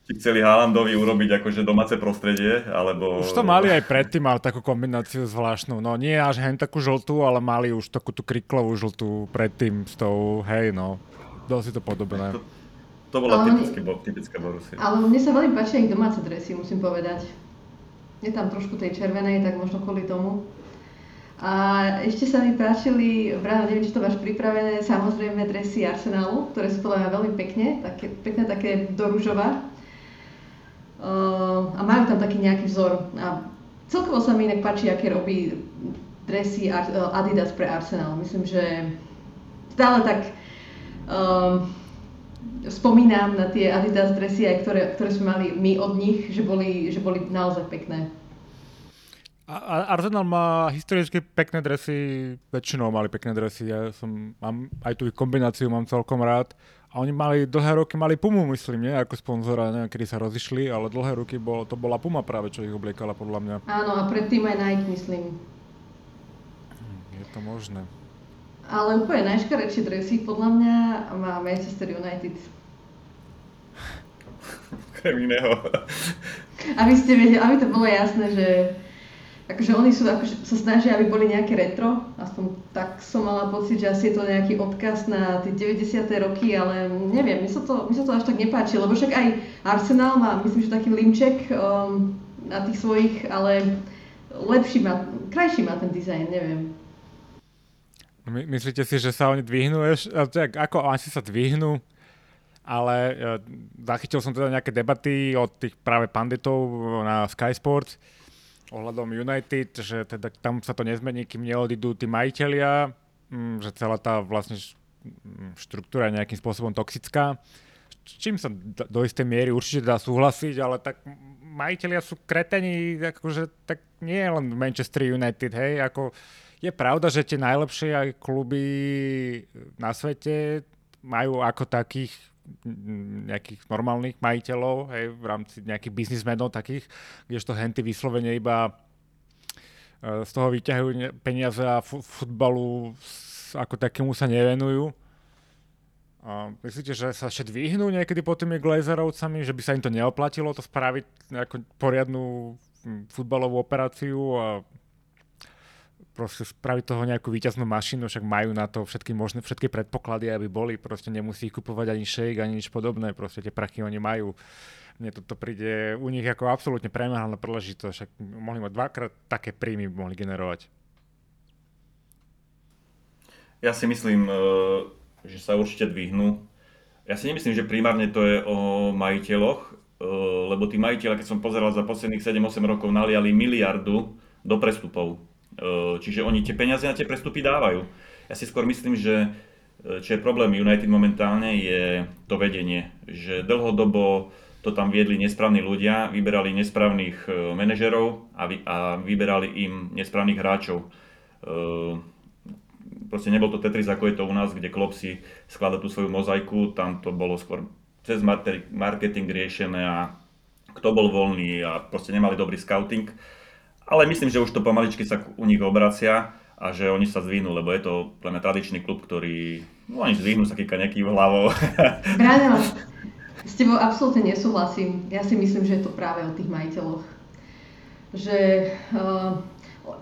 či chceli Haalandovi urobiť akože domáce prostredie, alebo... Už to mali aj predtým, ale takú kombináciu zvláštnu. No nie až hen takú žltú, ale mali už takú tú kriklovú žltú predtým s tou, hej no, dosť si to podobné. To, to bola typické, bo, typická Borussia. Ale mne sa veľmi páčia ich domáce dresy, musím povedať. Je tam trošku tej červenej, tak možno kvôli tomu. A ešte sa mi páčili, Brano, neviem, či to máš pripravené, samozrejme dresy Arsenalu, ktoré sú podľa mňa veľmi pekne, také, pekné také do rúžova. Uh, a majú tam taký nejaký vzor. A celkovo sa mi inak páči, aké robí dresy Adidas pre Arsenal. Myslím, že stále tak um, spomínam na tie Adidas dresy, aj ktoré, ktoré sme mali my od nich, že boli, že boli naozaj pekné. Arsenal má historicky pekné dresy, väčšinou mali pekné dresy, ja som, mám aj tú ich kombináciu mám celkom rád. A oni mali dlhé roky, mali Pumu, myslím, nie? Ako sponzora, neviem, kedy sa rozišli, ale dlhé roky bolo, to bola Puma práve, čo ich obliekala, podľa mňa. Áno, a predtým aj Nike, myslím. Hm, je to možné. Ale úplne najškarečšie dresy, podľa mňa, má Manchester United. Krem iného. Aby ste vedeli, aby to bolo jasné, že akože oni sú, akože sa snažia, aby boli nejaké retro, aspoň tak som mala pocit, že asi je to nejaký odkaz na tie 90. roky, ale neviem, mi sa to, mi sa to až tak nepáči, lebo však aj Arsenal má, myslím, že taký limček um, na tých svojich, ale lepší má, krajší má ten dizajn, neviem. My, myslíte si, že sa oni dvihnú ešte? Ako asi sa dvihnú? ale uh, zachytil som teda nejaké debaty od tých práve panditov na Sky Sports, ohľadom United, že teda tam sa to nezmení, kým neodídu tí majiteľia, mm, že celá tá vlastne mm, štruktúra je nejakým spôsobom toxická. s čím sa do istej miery určite dá súhlasiť, ale tak majiteľia sú kretení, akože tak nie je len Manchester United, hej, ako je pravda, že tie najlepšie aj kluby na svete majú ako takých nejakých normálnych majiteľov, hej, v rámci nejakých biznismenov takých, kdežto henty vyslovene iba e, z toho vyťahujú peniaze a futbalu ako takému sa nevenujú. A myslíte, že sa ešte dvihnú niekedy pod tými Glazerovcami, že by sa im to neoplatilo to spraviť ako poriadnu futbalovú operáciu a proste spraviť toho nejakú výťaznú mašinu, však majú na to všetky možné, všetky predpoklady, aby boli, proste nemusí kupovať ani shake, ani nič podobné, proste tie prachy oni majú. Mne toto príde u nich ako absolútne premárhaná príležitosť, však mohli mať dvakrát také príjmy mohli generovať. Ja si myslím, uh že sa určite dvihnú. Ja si nemyslím, že primárne to je o majiteľoch, e, lebo tí majiteľa, keď som pozeral za posledných 7-8 rokov, naliali miliardu do prestupov. E, čiže oni tie peniaze na tie prestupy dávajú. Ja si skôr myslím, že e, čo je problém United momentálne, je to vedenie. Že dlhodobo to tam viedli nesprávni ľudia, vyberali nesprávnych manažerov a, vy, a vyberali im nesprávnych hráčov proste nebol to Tetris ako je to u nás, kde Klopp si skladá tú svoju mozaiku, tam to bolo skôr cez marketing riešené a kto bol voľný a proste nemali dobrý scouting. Ale myslím, že už to pomaličky sa u nich obracia a že oni sa zvinú, lebo je to mňa tradičný klub, ktorý, no oni zdvihnú sa kýka nejaký hlavou. [LAUGHS] Bráňo, s tebou absolútne nesúhlasím. Ja si myslím, že je to práve o tých majiteľoch. Že uh,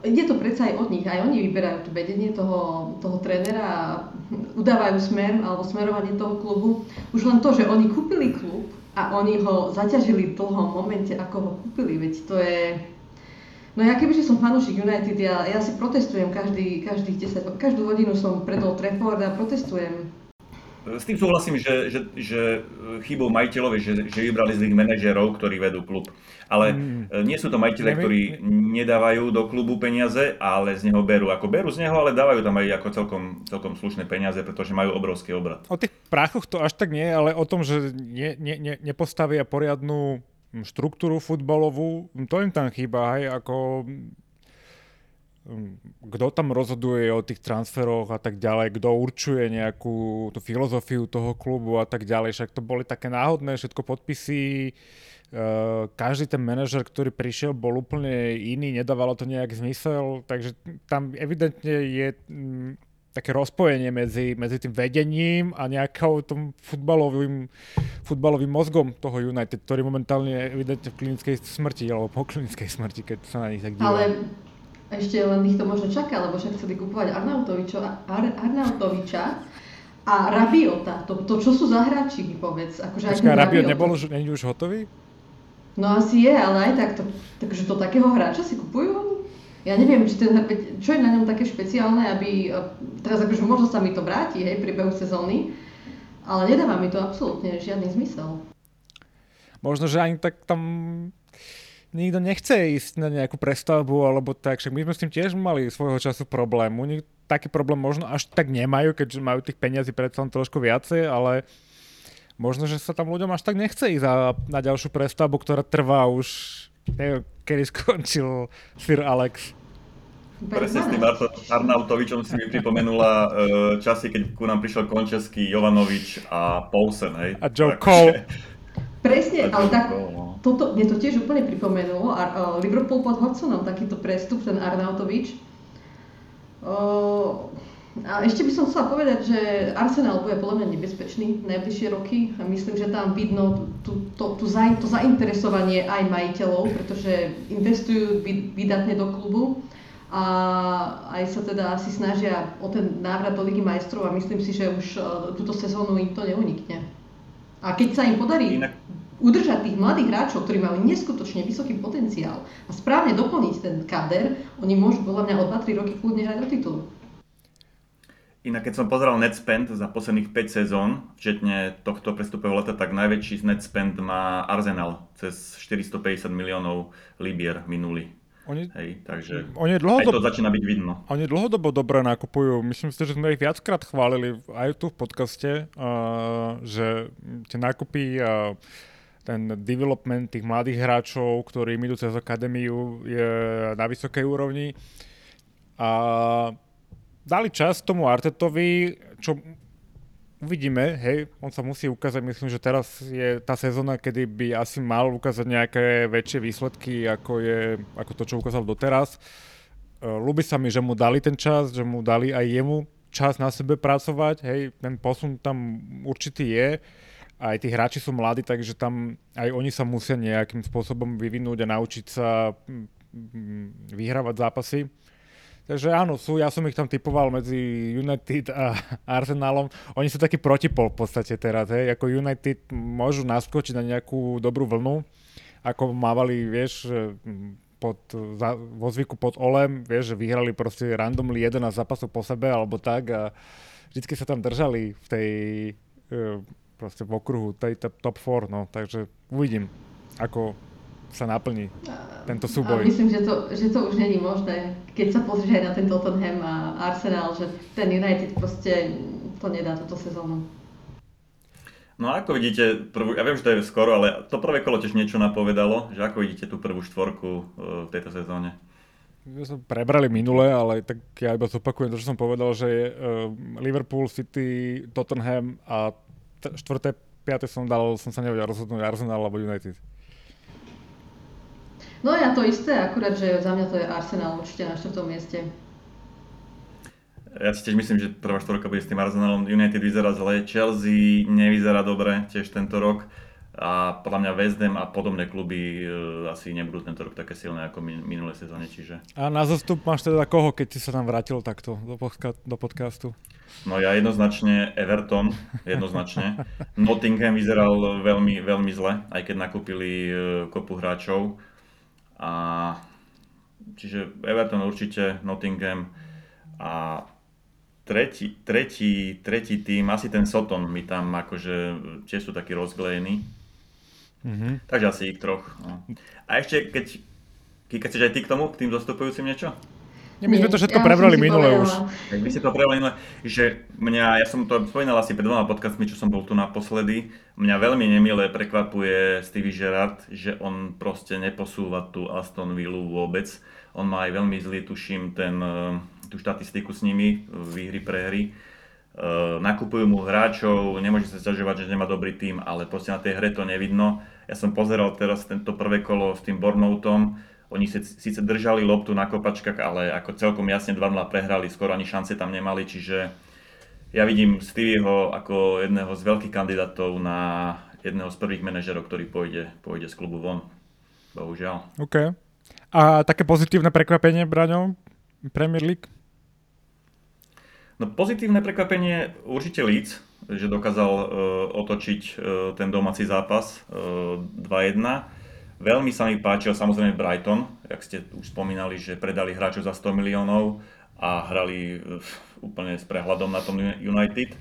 ide to predsa aj od nich, aj oni vyberajú to vedenie toho, toho trénera a udávajú smer alebo smerovanie toho klubu. Už len to, že oni kúpili klub a oni ho zaťažili v dlhom momente, ako ho kúpili, veď to je... No ja kebyže som fanúšik United, ja, ja si protestujem každý, každých 10, každú hodinu som pred Old Trafford a protestujem s tým súhlasím, že, že, že chybou majiteľov je, že, že vybrali zlých manažerov, ktorí vedú klub. Ale mm. nie sú to majiteľe, ktorí nedávajú do klubu peniaze, ale z neho berú. Ako berú z neho, ale dávajú tam aj ako celkom, celkom slušné peniaze, pretože majú obrovský obrad. O tých práchoch to až tak nie, ale o tom, že ne, ne, ne, nepostavia poriadnu štruktúru futbalovú, to im tam chýba. Hej, ako kto tam rozhoduje o tých transferoch a tak ďalej, kto určuje nejakú tú filozofiu toho klubu a tak ďalej. Však to boli také náhodné všetko podpisy. Uh, každý ten manažer, ktorý prišiel, bol úplne iný, nedávalo to nejak zmysel, takže tam evidentne je také rozpojenie medzi, medzi tým vedením a nejakou tom futbalovým, futbalovým mozgom toho United, ktorý momentálne je evidentne v klinickej smrti, alebo po klinickej smrti, keď sa na nich tak dívam. Ale ešte len ich to možno čaká, lebo však chceli kupovať Arnautoviča, Ar, Arnautoviča a Rabiota. To, to čo sú za hráči, povedz. Akože Počká, Rabiot nebol už, není už hotový? No asi je, ale aj tak. To, takže to takého hráča si kupujú? Ja neviem, či ten, čo je na ňom také špeciálne, aby, teraz akože možno sa mi to vráti, hej, priebehu sezóny, ale nedáva mi to absolútne žiadny zmysel. Možno, že ani tak tam nikto nechce ísť na nejakú prestavbu alebo tak, však my sme s tým tiež mali svojho času problém. Nich taký problém možno až tak nemajú, keďže majú tých peniazí predsa trošku viacej, ale možno, že sa tam ľuďom až tak nechce ísť na ďalšiu prestavbu, ktorá trvá už, neviem, kedy [LAUGHS] skončil Sir Alex. Presne s tým Arnautovičom si mi pripomenula uh, časy, keď ku nám prišiel Končeský, Jovanovič a Poulsen, hej? A Joe Cole. [LAUGHS] Presne, ale tak, no. toto, mne to tiež úplne pripomenulo. A, uh, Liverpool pod Hodsonom, takýto prestup, ten Arnautovič. Uh, a ešte by som chcela povedať, že Arsenal bude podľa mňa nebezpečný najbližšie roky. A myslím, že tam vidno tú, to, tú za, to zainteresovanie aj majiteľov, pretože investujú vydatne do klubu a aj sa teda asi snažia o ten návrat do Ligy majstrov a myslím si, že už uh, túto sezónu im to neunikne. A keď sa im podarí Inak... udržať tých mladých hráčov, ktorí majú neskutočne vysoký potenciál a správne doplniť ten kader, oni môžu podľa mňa o 2-3 roky kľudne hrať do titulu. Inak keď som pozeral net spend za posledných 5 sezón, včetne tohto prestupového leta, tak najväčší net spend má Arsenal cez 450 miliónov libier minulý. Oni, Hej, takže oni dlhodobo, aj to začína byť vidno. Oni dlhodobo dobre nakupujú. Myslím si, že sme ich viackrát chválili aj tu v podcaste, uh, že tie nákupy a ten development tých mladých hráčov, ktorí idú cez akadémiu, je na vysokej úrovni. A dali čas tomu Artetovi, čo uvidíme, hej, on sa musí ukázať, myslím, že teraz je tá sezóna, kedy by asi mal ukázať nejaké väčšie výsledky, ako, je, ako to, čo ukázal doteraz. Uh, ľúbi sa mi, že mu dali ten čas, že mu dali aj jemu čas na sebe pracovať, hej, ten posun tam určitý je. Aj tí hráči sú mladí, takže tam aj oni sa musia nejakým spôsobom vyvinúť a naučiť sa mm, mm, vyhrávať zápasy. Takže áno, sú, ja som ich tam typoval medzi United a [LAUGHS] Arsenalom. Oni sú taký protipol v podstate teraz, hej. Ako United môžu naskočiť na nejakú dobrú vlnu, ako mávali, vieš, pod, za, vo zvyku pod Olem, vieš, že vyhrali proste randomly 11 zápasov po sebe alebo tak a vždycky sa tam držali v tej e, proste v okruhu tej top 4, no, takže uvidím, ako sa naplní tento súboj. A myslím, že to, že to už není možné, keď sa pozrieš aj na ten Tottenham a Arsenal, že ten United proste to nedá túto sezónu. No a ako vidíte, prvú, ja viem, že to je skoro, ale to prvé kolo tiež niečo napovedalo, že ako vidíte tú prvú štvorku e, v tejto sezóne? My sme prebrali minule, ale tak ja iba zopakujem to, čo som povedal, že je uh, Liverpool, City, Tottenham a t- štvrté, piaté som dal, som sa nevedel rozhodnúť Arsenal alebo United. No ja to isté, akurát, že za mňa to je Arsenal určite na štvrtom mieste. Ja si tiež myslím, že prvá štvorka bude s tým Arsenalom. United vyzerá zle, Chelsea nevyzerá dobre tiež tento rok a podľa mňa West Ham a podobné kluby e, asi nebudú tento rok také silné ako minulé sezóne, čiže... A na zostup máš teda koho, keď si sa tam vrátil takto do podcastu? No ja jednoznačne Everton, [LAUGHS] jednoznačne. Nottingham vyzeral veľmi, veľmi zle, aj keď nakúpili e, kopu hráčov a čiže Everton určite, Nottingham a tretí, tretí, tretí tým, asi ten Soton mi tam akože tiež sú takí rozglejení. Mm-hmm. Takže asi ich troch. No. A ešte, keď, keď chceš aj ty k tomu, k tým zastupujúcim niečo? Nie, my sme to všetko ja prebrali minule už. Tak vy ste to prebrali minule, že mňa, ja som to spomínal asi pred dvoma podcastmi, čo som bol tu naposledy, mňa veľmi nemile prekvapuje Stevie Gerrard, že on proste neposúva tú Aston Villa vôbec. On má aj veľmi zlý, tuším, ten, eh, tú štatistiku s nimi, výhry, prehry. Uh, nakupujú mu hráčov, nemôže sa sťažovať, že nemá dobrý tým, ale proste na tej hre to nevidno. Ja som pozeral teraz tento prvé kolo s tým Bornoutom, oni síce držali loptu na kopačkách, ale ako celkom jasne 2-0 prehrali, skoro ani šance tam nemali, čiže ja vidím Stevieho ako jedného z veľkých kandidátov na jedného z prvých manažerov, ktorý pôjde, pôjde z klubu von. Bohužiaľ. OK. A také pozitívne prekvapenie, Braňo, Premier League? No pozitívne prekvapenie určite Leeds, že dokázal uh, otočiť uh, ten domáci zápas uh, 2-1 Veľmi sa mi páčil samozrejme Brighton, jak ste už spomínali, že predali hráčov za 100 miliónov a hrali eh, úplne s prehľadom na tom United.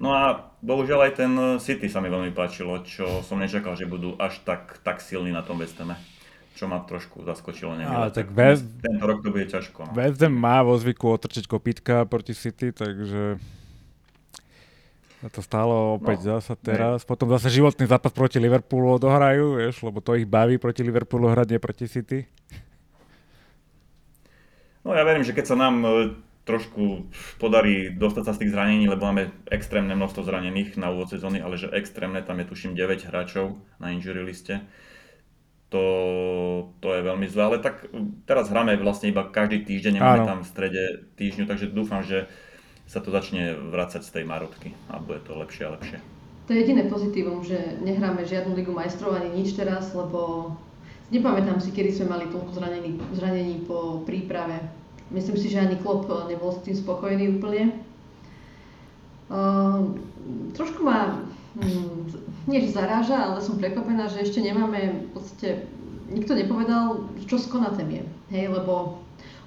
No a bohužiaľ aj ten City sa mi veľmi páčilo, čo som nečakal, že budú až tak, tak silní na tom West Hame. Čo ma trošku zaskočilo. Nemile. Ale tak West... Tento rok to bude ťažko. No. West Ham má vo zvyku otrčiť kopítka proti City, takže to stálo opäť no, zasa teraz. Ne. Potom zase životný zápas proti Liverpoolu odohrajú, vieš, lebo to ich baví proti Liverpoolu hrať, nie proti City. No ja verím, že keď sa nám e, trošku podarí dostať sa z tých zranení, lebo máme extrémne množstvo zranených na úvod sezóny, ale že extrémne, tam je tuším 9 hráčov na injury liste. To, to je veľmi zlé, ale tak teraz hráme vlastne iba každý týždeň, nemáme tam v strede týždňu, takže dúfam, že sa to začne vrácať z tej marotky a bude to lepšie a lepšie. To je jediné pozitívum, že nehráme žiadnu ligu majstrov ani nič teraz, lebo nepamätám si, kedy sme mali toľko zranení, zranení po príprave. Myslím si, že ani Klopp nebol s tým spokojný úplne. Uh, trošku ma, hm, nie zaráža, ale som prekvapená, že ešte nemáme, v podstate, nikto nepovedal, čo s Konatem je. Hej, lebo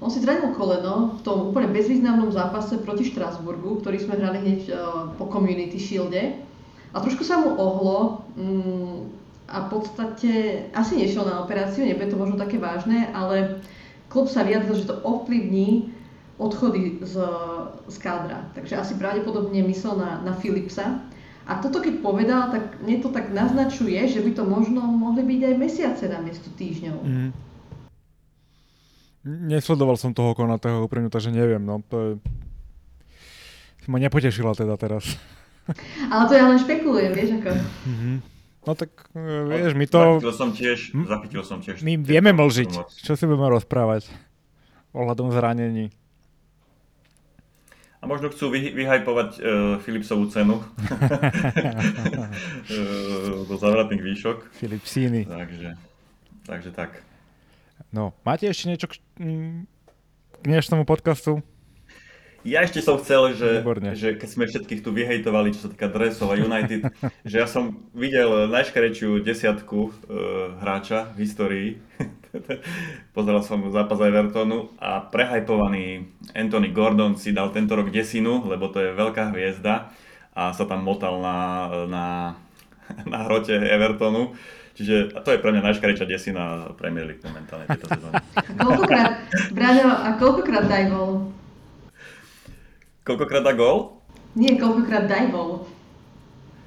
on si zranil koleno v tom úplne bezvýznamnom zápase proti Štrásburgu, ktorý sme hrali hneď uh, po Community Shielde. A trošku sa mu ohlo um, a v podstate asi nešiel na operáciu, nebude to možno také vážne, ale klub sa vyjadril, že to ovplyvní odchody z, z kádra. Takže asi pravdepodobne myslel na, na Philipsa. A toto keď povedal, tak mne to tak naznačuje, že by to možno mohli byť aj mesiace na miesto týždňov. Mm. Nesledoval som toho konatého úprimne, takže neviem. No, to je... Ma nepotešila teda teraz. [LAUGHS] Ale to ja len špekulujem, vieš ako. Mm-hmm. No tak, e, vieš, my to... Zachytil som tiež, zachytil som tiež. My vieme mlžiť. Čo si budeme rozprávať? Ohľadom zranení. A možno chcú vy, vyhajpovať uh, Philipsovú cenu uh, [LAUGHS] do zavratných výšok. Philipsíny. Takže, takže tak. No, máte ešte niečo k, dnešnému podcastu? Ja ešte som chcel, že, že keď sme všetkých tu vyhejtovali, čo sa týka dresov a United, [LAUGHS] že ja som videl najškarečiu desiatku uh, hráča v histórii. [LAUGHS] Pozeral som zápas Evertonu a prehajpovaný Anthony Gordon si dal tento rok desinu, lebo to je veľká hviezda a sa tam motal na, na, [LAUGHS] na hrote Evertonu. Čiže to je pre mňa najškarečia desina Premier League momentálne tejto sezóny. [LAUGHS] Koľkokrát, Braňo, a koľkokrát daj bol? Koľkokrát dá gól? Nie, koľkokrát daj bol.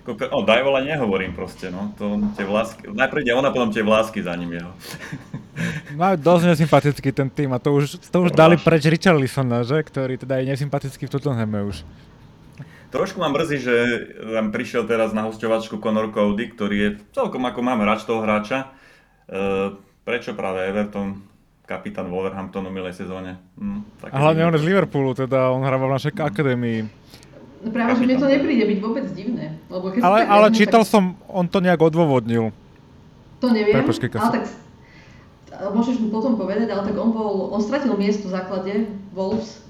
Koľko, no, daj vola nehovorím proste, no. To tie vlásky, najprv ide ona, potom tie vlásky za ním jeho. [LAUGHS] Má dosť nesympatický ten tým a to už, to už dali preč Richarlisona, že? Ktorý teda je nesympatický v Tottenhame už. Trošku ma mrzí, že tam prišiel teraz na hostovačku Conor Cody, ktorý je celkom ako máme rád toho hráča. E, prečo práve Everton kapitán Wolverhamptonu milej sezóne. Hm, a hlavne on je z Liverpoolu, teda on hrával v našej hm. akadémii. No práve, kapitán. že mne to nepríde byť vôbec divné. Lebo keď ale ale vezme, čítal tak... som, on to nejak odôvodnil. To neviem, Prepočkej, ale tak môžeš mu potom povedať, ale tak on bol, on stratil miesto v základe Wolves,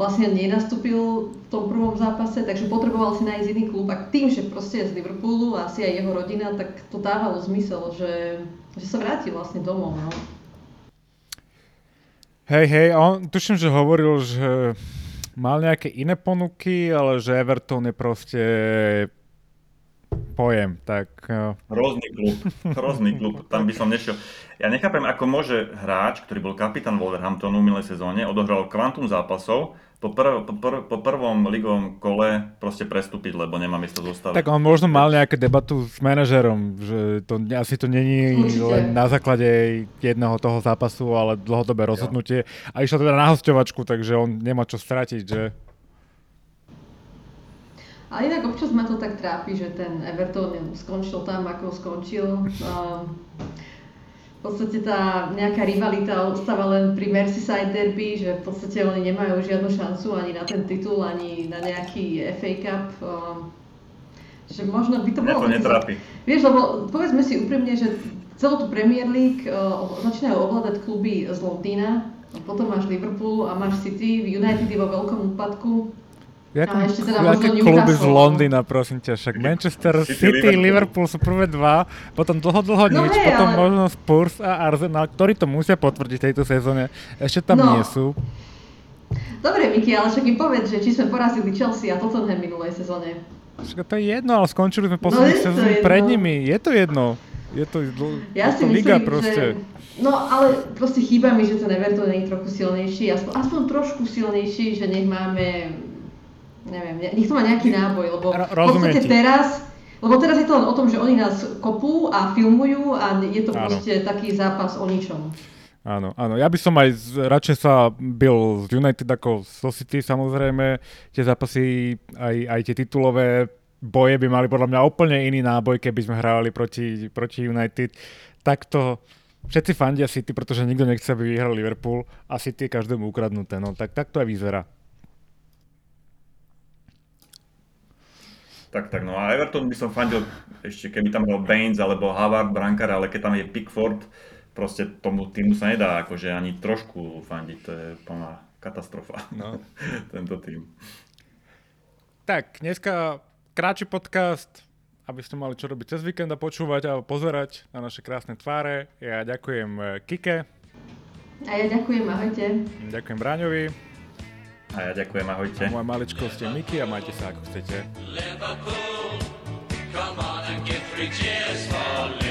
vlastne nenastúpil v tom prvom zápase, takže potreboval si nájsť iný klub a tým, že proste je z Liverpoolu a asi aj jeho rodina, tak to dávalo zmysel, že, že sa vráti vlastne domov. No. Hej, hej, on tuším, že hovoril, že mal nejaké iné ponuky, ale že Everton je proste pojem, tak... Hrozný klub, hrozný klub, tam by som nešiel. Ja nechápem, ako môže hráč, ktorý bol kapitán Wolverhamptonu v minulej sezóne, odohral kvantum zápasov, po, prv, po, prv, po prvom ligovom kole proste prestúpiť, lebo nemá miesto zostaviť. Tak on možno mal nejakú debatu s manažerom, že to asi to není len na základe jedného toho zápasu, ale dlhodobé rozhodnutie. A išlo teda na hostovačku, takže on nemá čo stratiť, že? Ale inak občas ma to tak trápi, že ten Everton skončil tam, ako skončil. Um, podstate tá nejaká rivalita ostáva len pri Merseyside derby, že v podstate oni nemajú žiadnu šancu ani na ten titul, ani na nejaký FA Cup. Ehm, že možno by to bolo... Mňa to netrápi. Vieš, lebo povedzme si úprimne, že celú tú Premier League uh, začínajú ovládať kluby z Londýna, potom máš Liverpool a máš City, United je vo veľkom úpadku, Jak, a ešte teda aké kluby z Londýna, prosím ťa, však Manchester City, City Liverpool. Liverpool sú prvé dva, potom dlho, dlho no nič, hej, potom ale... možno Spurs a Arsenal, ktorí to musia potvrdiť tejto sezóne, ešte tam no. nie sú. Dobre, Miki, ale však im povedz, že či sme porazili Chelsea a Tottenham minulej sezóne. Však to je jedno, ale skončili sme posledných no, sezóny pred nimi, je to jedno. Je to, ja to myslím, liga proste. Že, no ale proste chýba mi, že ten Everton je trochu silnejší, aspoň, aspoň trošku silnejší, že nech máme neviem, nech to má nejaký náboj, lebo R- v podstate teraz, lebo teraz je to len o tom, že oni nás kopú a filmujú a je to Áno. proste taký zápas o ničom. Áno, áno. Ja by som aj z, radšej sa byl z United ako so City samozrejme. Tie zápasy, aj, aj tie titulové boje by mali podľa mňa úplne iný náboj, keby sme hrávali proti, proti United. Takto všetci fandia City, pretože nikto nechce, aby vyhral Liverpool a City je každému ukradnuté. No tak, tak to aj vyzerá. Tak, tak, no a Everton by som fandil ešte, keby tam bol Baines alebo Havard, brankár, ale keď tam je Pickford, proste tomu týmu sa nedá akože ani trošku fandiť, to je plná katastrofa, no. [LAUGHS] tento tým. Tak, dneska kráči podcast, aby ste mali čo robiť cez víkend a počúvať a pozerať na naše krásne tváre. Ja ďakujem eh, Kike. A ja ďakujem, ahojte. Ďakujem Bráňovi. A ja ďakujem, ahojte. A moja maličko ste Miky a majte sa ako chcete. Liverpool, come on and give three cheers for